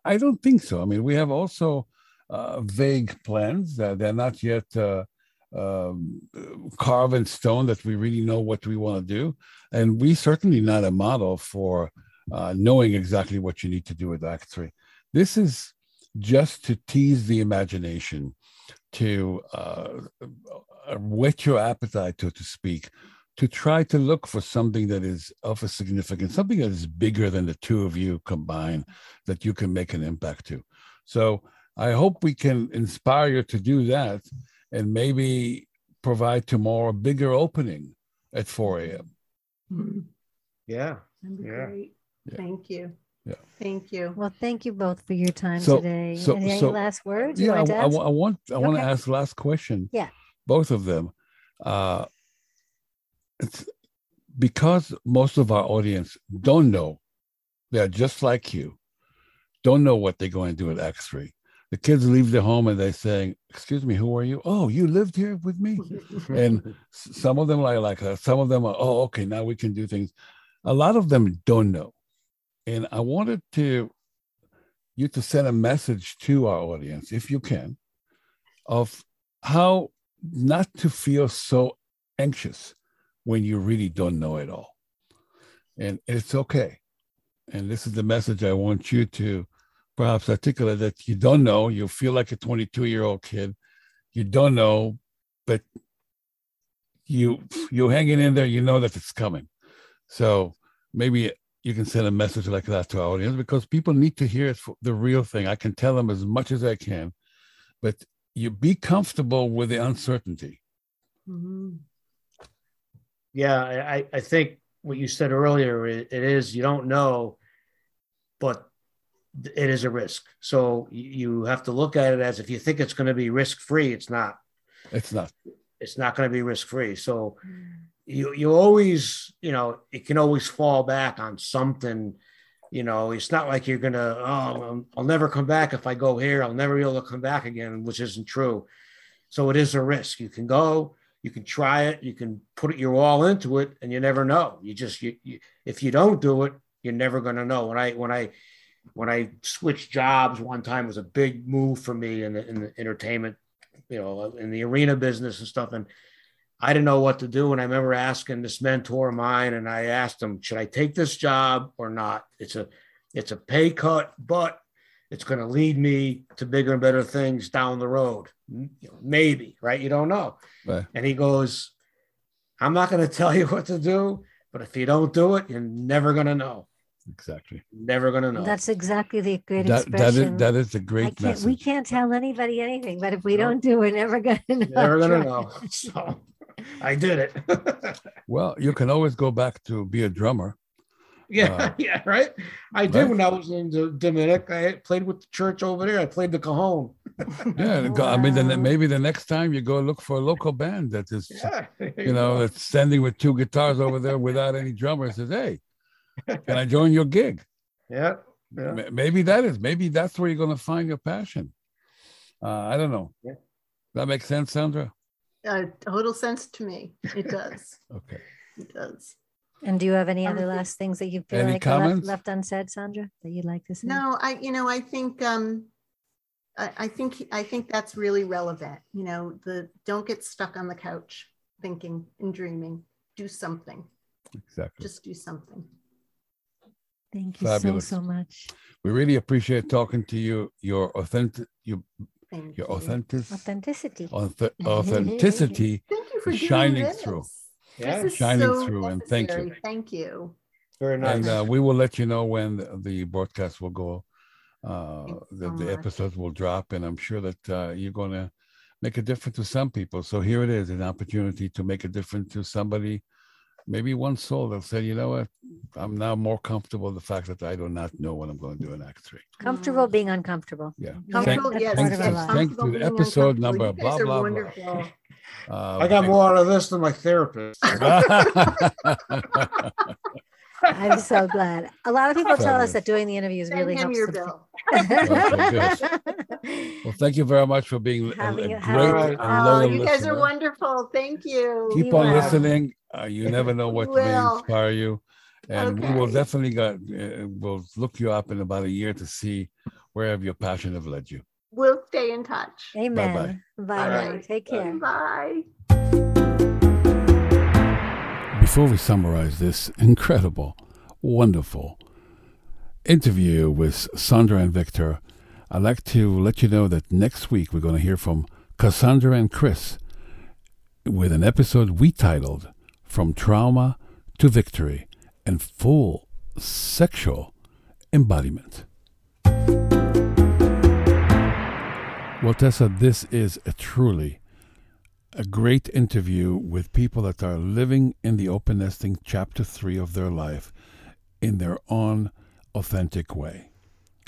[SPEAKER 2] I- don't think so. I mean, we have also uh, vague plans. that they're not yet uh, um, carved in stone that we really know what we want to do, and we certainly not a model for uh, knowing exactly what you need to do with Act Three. This is just to tease the imagination, to uh, uh, whet your appetite, so to speak, to try to look for something that is of a significance, something that is bigger than the two of you combined, that you can make an impact to. So I hope we can inspire you to do that and maybe provide tomorrow a bigger opening at 4 a.m.
[SPEAKER 3] Mm,
[SPEAKER 5] Yeah.
[SPEAKER 3] That'd be
[SPEAKER 5] Yeah.
[SPEAKER 3] great.
[SPEAKER 2] Yeah.
[SPEAKER 3] Thank you.
[SPEAKER 2] Yeah.
[SPEAKER 3] Thank you.
[SPEAKER 4] Well, thank you both for your time
[SPEAKER 2] So-
[SPEAKER 4] today.
[SPEAKER 2] so-
[SPEAKER 4] Any
[SPEAKER 2] so-
[SPEAKER 4] last words?
[SPEAKER 2] Yeah, I,
[SPEAKER 4] wanted
[SPEAKER 2] I I want I want to
[SPEAKER 4] Okay.
[SPEAKER 2] ask last question.
[SPEAKER 4] Yeah.
[SPEAKER 2] both of them. Uh, it's because most of our audience don't know. They're just like you, don't know what they're going to do at Act Three. The kids leave their home and they're saying, "Excuse me, who are you? Oh, you lived here with me." and some of them are like that. Some of them are, "Oh, okay, now we can do things." A lot of them don't know, and I wanted to you to send a message to our audience, if you can, of how not to feel so anxious when you really don't know it all. And it's okay. And this is the message I want you to perhaps articulate that you don't know. You feel like a 22 year old kid. You don't know, but you you're hanging in there. You know that it's coming. So maybe you can send a message like that to our audience because people need to hear it for the real thing. I can tell them as much as I can, but you be comfortable with the uncertainty.
[SPEAKER 3] Mhm.
[SPEAKER 5] Yeah, I, I- I think what you said earlier, it, it is you don't know, but it is a risk. So you you have to look at it as if you think it's going to be risk free, it's not.
[SPEAKER 2] It's not.
[SPEAKER 5] It's not going to be risk free. So you you always you know it can always fall back on something. You know, it's not like you're gonna oh I'll, never come back if I go here. I'll never be able to come back again, which isn't true. So it is a risk. You can go, you can try it, you can put your all into it, and you never know. You just you, you if you don't do it, you're never gonna know. When I when I when I switched jobs one time was a big move for me in the in the entertainment, you know, in the arena business and stuff. And I didn't know what to do. And I remember asking this mentor of mine, and I asked him, should I take this job or not? It's a it's a pay cut, but it's going to lead me to bigger and better things down the road. M- you know, Maybe, right? You don't know.
[SPEAKER 2] Right.
[SPEAKER 5] And he goes, I'm not going to tell you what to do, but if you don't do it, you're never going to know.
[SPEAKER 2] Exactly.
[SPEAKER 5] Never going to know.
[SPEAKER 4] That's exactly the great
[SPEAKER 2] That, that
[SPEAKER 4] expression.
[SPEAKER 2] is that is a
[SPEAKER 4] I
[SPEAKER 2] great
[SPEAKER 4] can't, we can't tell anybody anything, but if we
[SPEAKER 5] No.
[SPEAKER 4] don't do, it, we're never going to know.
[SPEAKER 5] never going to know. So I did it.
[SPEAKER 2] Well, you can always go back to be a drummer.
[SPEAKER 5] Yeah,
[SPEAKER 2] Uh,
[SPEAKER 5] yeah, right. I did
[SPEAKER 2] right.
[SPEAKER 5] when I was in the Dominic. I played with the church over there. I played the cajon.
[SPEAKER 2] Yeah, go- I mean, then maybe the next time you go look for a local band that is,
[SPEAKER 5] Yeah,
[SPEAKER 2] you know,
[SPEAKER 5] go.
[SPEAKER 2] that's standing with two guitars over there without any drummer. Says, "Hey, can I join your gig?"
[SPEAKER 5] yeah, yeah.
[SPEAKER 2] Maybe that is. Maybe that's where you're going to find your passion. Uh, I don't know.
[SPEAKER 5] Yeah.
[SPEAKER 2] That makes sense, Sondra.
[SPEAKER 3] Uh, total sense to me. It does.
[SPEAKER 2] Okay.
[SPEAKER 3] It does.
[SPEAKER 4] And do you have any
[SPEAKER 3] Um,
[SPEAKER 4] other last things that you feel
[SPEAKER 2] Any
[SPEAKER 4] like are left, left unsaid, Sondra, that you'd like to say?
[SPEAKER 3] No, I, you know, I think, um, I, I think, I think that's really relevant. You know, the, don't get stuck on the couch thinking and dreaming. Do something.
[SPEAKER 2] Exactly.
[SPEAKER 3] Just do something.
[SPEAKER 4] Thank you
[SPEAKER 2] Fabulous.
[SPEAKER 4] so, so much.
[SPEAKER 2] We really appreciate talking to you. Your authentic, your
[SPEAKER 3] Thank
[SPEAKER 2] your
[SPEAKER 3] you.
[SPEAKER 2] authentic,
[SPEAKER 4] Authenticity.
[SPEAKER 2] auth- authenticity
[SPEAKER 3] Thank you for
[SPEAKER 2] shining
[SPEAKER 3] this.
[SPEAKER 2] through.
[SPEAKER 5] Yeah,
[SPEAKER 3] This is
[SPEAKER 2] shining
[SPEAKER 3] so
[SPEAKER 2] through, and thank you.
[SPEAKER 3] Thank you.
[SPEAKER 5] very nice.
[SPEAKER 2] And uh, we will let you know when the, the broadcast will go. Uh, the,
[SPEAKER 3] so
[SPEAKER 2] the episodes will drop, and I'm sure that uh, you're going to make a difference to some people. So here it is, an opportunity to make a difference to somebody, maybe one soul that said, you know what, I'm now more comfortable with the fact that I do not know what I'm going to do in Act Three.
[SPEAKER 4] Comfortable being uncomfortable.
[SPEAKER 2] Yeah.
[SPEAKER 3] Comfortable,
[SPEAKER 4] That's
[SPEAKER 3] yes,
[SPEAKER 4] part
[SPEAKER 3] yes,
[SPEAKER 4] of our life.
[SPEAKER 2] Thank you. Episode number,
[SPEAKER 3] You
[SPEAKER 2] blah,
[SPEAKER 3] are
[SPEAKER 2] blah, blah. Uh,
[SPEAKER 5] I got more out of this than my therapist.
[SPEAKER 4] I'm so glad. A lot of people tell us that doing the interviews
[SPEAKER 3] Send
[SPEAKER 4] really
[SPEAKER 3] him
[SPEAKER 4] helps
[SPEAKER 3] your
[SPEAKER 4] them.
[SPEAKER 3] bill.
[SPEAKER 2] well, thank you very much for being a,
[SPEAKER 4] Having
[SPEAKER 2] a
[SPEAKER 4] a-
[SPEAKER 2] great and
[SPEAKER 3] Oh,
[SPEAKER 2] loyal
[SPEAKER 3] you guys are wonderful. Thank you.
[SPEAKER 2] Keep
[SPEAKER 4] You
[SPEAKER 2] on
[SPEAKER 4] are.
[SPEAKER 2] listening. Uh, you never know what may inspire you, and we will definitely got uh, we'll look you up in about a year to see wherever your passion have led you.
[SPEAKER 3] We'll stay in touch.
[SPEAKER 4] Amen. Bye.
[SPEAKER 3] All
[SPEAKER 4] now.
[SPEAKER 3] right.
[SPEAKER 4] Take care.
[SPEAKER 3] Bye.
[SPEAKER 2] Before we summarize this incredible, wonderful interview with Sondra and Victor, I'd like to let you know that next week we're going to hear from Cassandra and Chris with an episode we titled From Trauma to Victory and Full Sexual Embodiment. Well, Tessa, this is a truly a great interview with people that are living in the open nesting chapter three of their life in their own authentic way.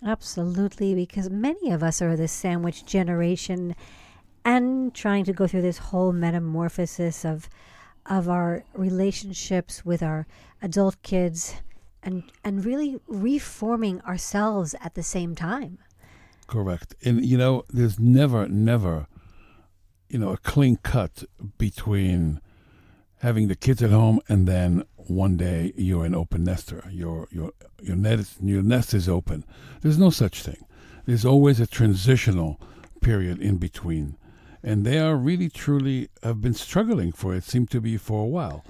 [SPEAKER 4] Absolutely, because many of us are the sandwich generation and trying to go through this whole metamorphosis of of our relationships with our adult kids and and really reforming ourselves at the same time.
[SPEAKER 2] Correct. And you know, there's never, never, you know, a clean cut between having the kids at home and then one day you're an open nester. Your your your net your nest is open. There's no such thing. There's always a transitional period in between. And they are really truly have been struggling for it, seem to be for a while.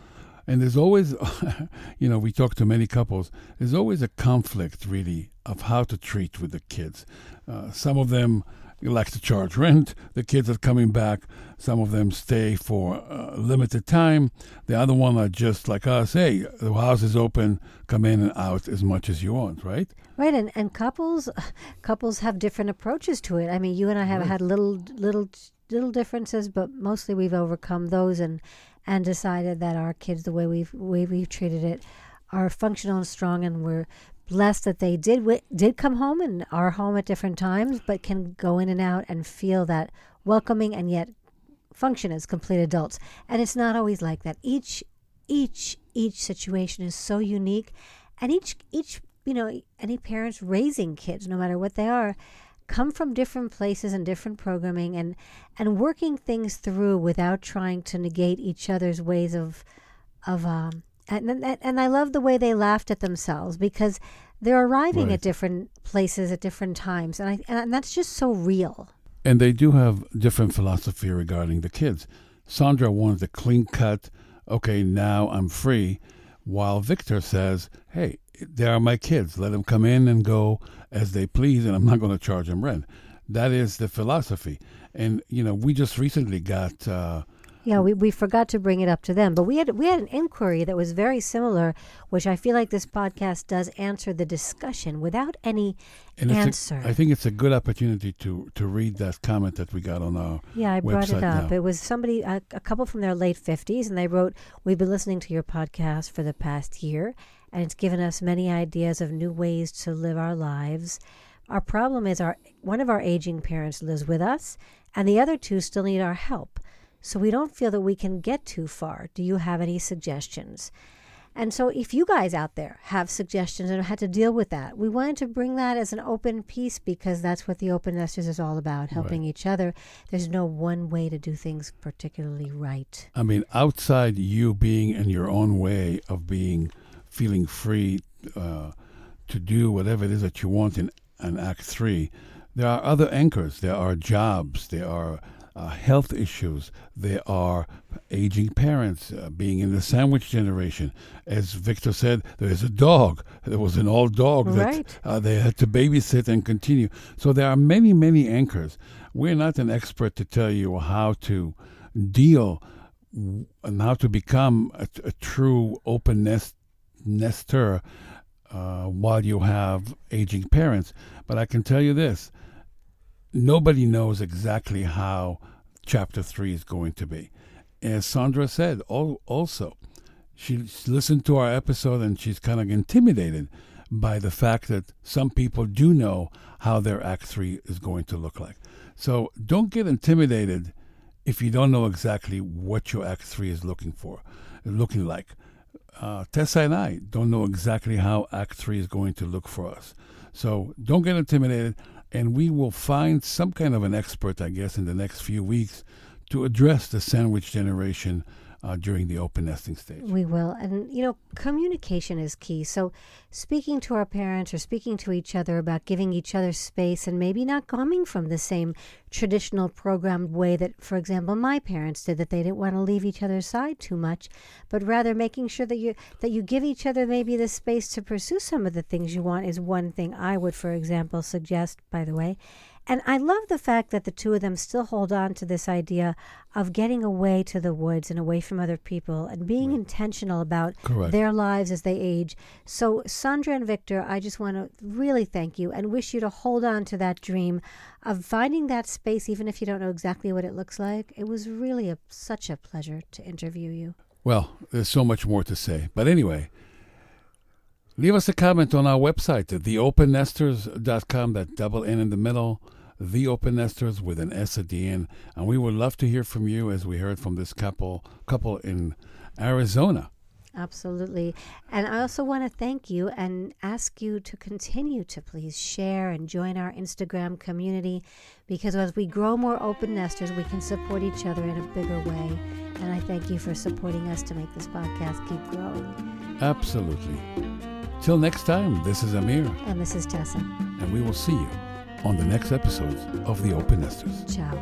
[SPEAKER 2] And there's always, you know, we talk to many couples, there's always a conflict, really, of how to treat with the kids. Uh, some of them like to charge rent. The kids are coming back. Some of them stay for a limited time. The other one are just like us. Hey, the house is open. Come in and out as much as you want, right?
[SPEAKER 4] Right, and, and couples couples have different approaches to it. I mean, you and I have had little little little differences, but mostly we've overcome those and and decided that our kids, the way we've way we've treated it, are functional and strong, and we're blessed that they did did come home and are home at different times, but can go in and out and feel that welcoming and yet function as complete adults. And it's not always like that. Each each each situation is so unique, and each each you know any parents raising kids, no matter what they are, come from different places and different programming and and working things through without trying to negate each other's ways of of um and and, and I love the way they laughed at themselves because they're arriving
[SPEAKER 2] Right.
[SPEAKER 4] at different places at different times and I and that's just so real.
[SPEAKER 2] And they do have different philosophy regarding the kids. Sondra wants a clean cut, okay, now I'm free, while Victor says, hey, they are my kids. Let them come in and go as they please, and I'm not going to charge them rent. That is the philosophy. And, you know, we just recently got, uh,
[SPEAKER 4] Yeah, we, we forgot to bring it up to them, but we had we had an inquiry that was very similar, which I feel like this podcast does answer the discussion without any
[SPEAKER 2] and
[SPEAKER 4] answer.
[SPEAKER 2] a, I think it's a good opportunity to, to read that comment that we got on our
[SPEAKER 4] Yeah, I brought it up.
[SPEAKER 2] now.
[SPEAKER 4] It was somebody, a, a couple from their late 50s, and they wrote, We've been listening to your podcast for the past year, and it's given us many ideas of new ways to live our lives. Our problem is our one of our aging parents lives with us, and the other two still need our help. So we don't feel that we can get too far. Do you have any suggestions? And so, if you guys out there have suggestions and had to deal with that, we wanted to bring that as an open piece because that's what the Open Nesters is all about helping each other. There's no one way to do things particularly right.
[SPEAKER 2] I mean, outside you being in your own way of being, feeling free uh, to do whatever it is that you want in, in Act Three, there are other anchors. There are jobs. There are uh, health issues. There are aging parents, uh, being in the sandwich generation. As Victor said, there is a dog. There was an old dog that uh, they had to babysit and continue. So there are many, many anchors. We're not an expert to tell you how to deal and how to become a, a true open nest nester uh, while you have aging parents. But I can tell you this: nobody knows exactly how chapter three is going to be. As Sondra said, also, she listened to our episode and she's kind of intimidated by the fact that some people do know how their act three is going to look like. So don't get intimidated if you don't know exactly what your Act Three is looking for, looking like. Uh, Tessa and I don't know exactly how Act Three is going to look for us. So don't get intimidated, and we will find some kind of an expert, I guess, in the next few weeks to address the sandwich generation uh, during the open nesting stage.
[SPEAKER 4] We will. And, you know, communication is key. So, speaking to our parents or speaking to each other about giving each other space and maybe not coming from the same traditional programmed way that, for example, my parents did, that they didn't want to leave each other's side too much, but rather making sure that you that you give each other maybe the space to pursue some of the things you want is one thing I would, for example, suggest, by the way. And I love the fact that the two of them still hold on to this idea of getting away to the woods and away from other people and being right. intentional about Correct. their lives as they age. So, Sondra and Victor, I just want to really thank you and wish you to hold on to that dream of finding that space, even if you don't know exactly what it looks like. It was really a, such a pleasure to interview you.
[SPEAKER 2] Well, there's so much more to say. But anyway, leave us a comment on our website at theopennesters.com, that double N in the middle the Open Nesters with an S at the end. And we would love to hear from you as we heard from this couple couple in Arizona.
[SPEAKER 4] Absolutely. And I also want to thank you and ask you to continue to please share and join our Instagram community because as we grow more open nesters, we can support each other in a bigger way. And I thank you for supporting us to make this podcast keep growing.
[SPEAKER 2] Absolutely. Till next time, this is Amir.
[SPEAKER 4] And this is Tessa.
[SPEAKER 2] And we will see you on the next episodes of The Open Nesters.
[SPEAKER 4] Ciao.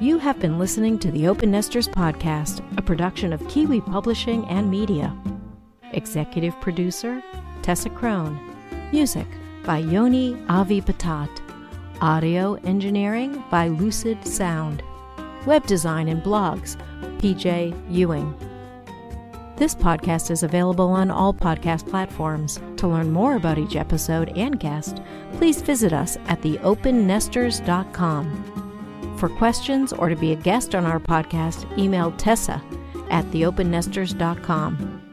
[SPEAKER 1] You have been listening to the Open Nesters Podcast, a production of Kiwi Publishing and Media. Executive producer, Tessa Crone. Music by Yoni Avi Patat. Audio engineering by Lucid Sound. Web design and blogs, PJ Ewing. This podcast is available on all podcast platforms. To learn more about each episode and guest, please visit us at theopennesters.com. For questions or to be a guest on our podcast, email Tessa at theopennesters.com.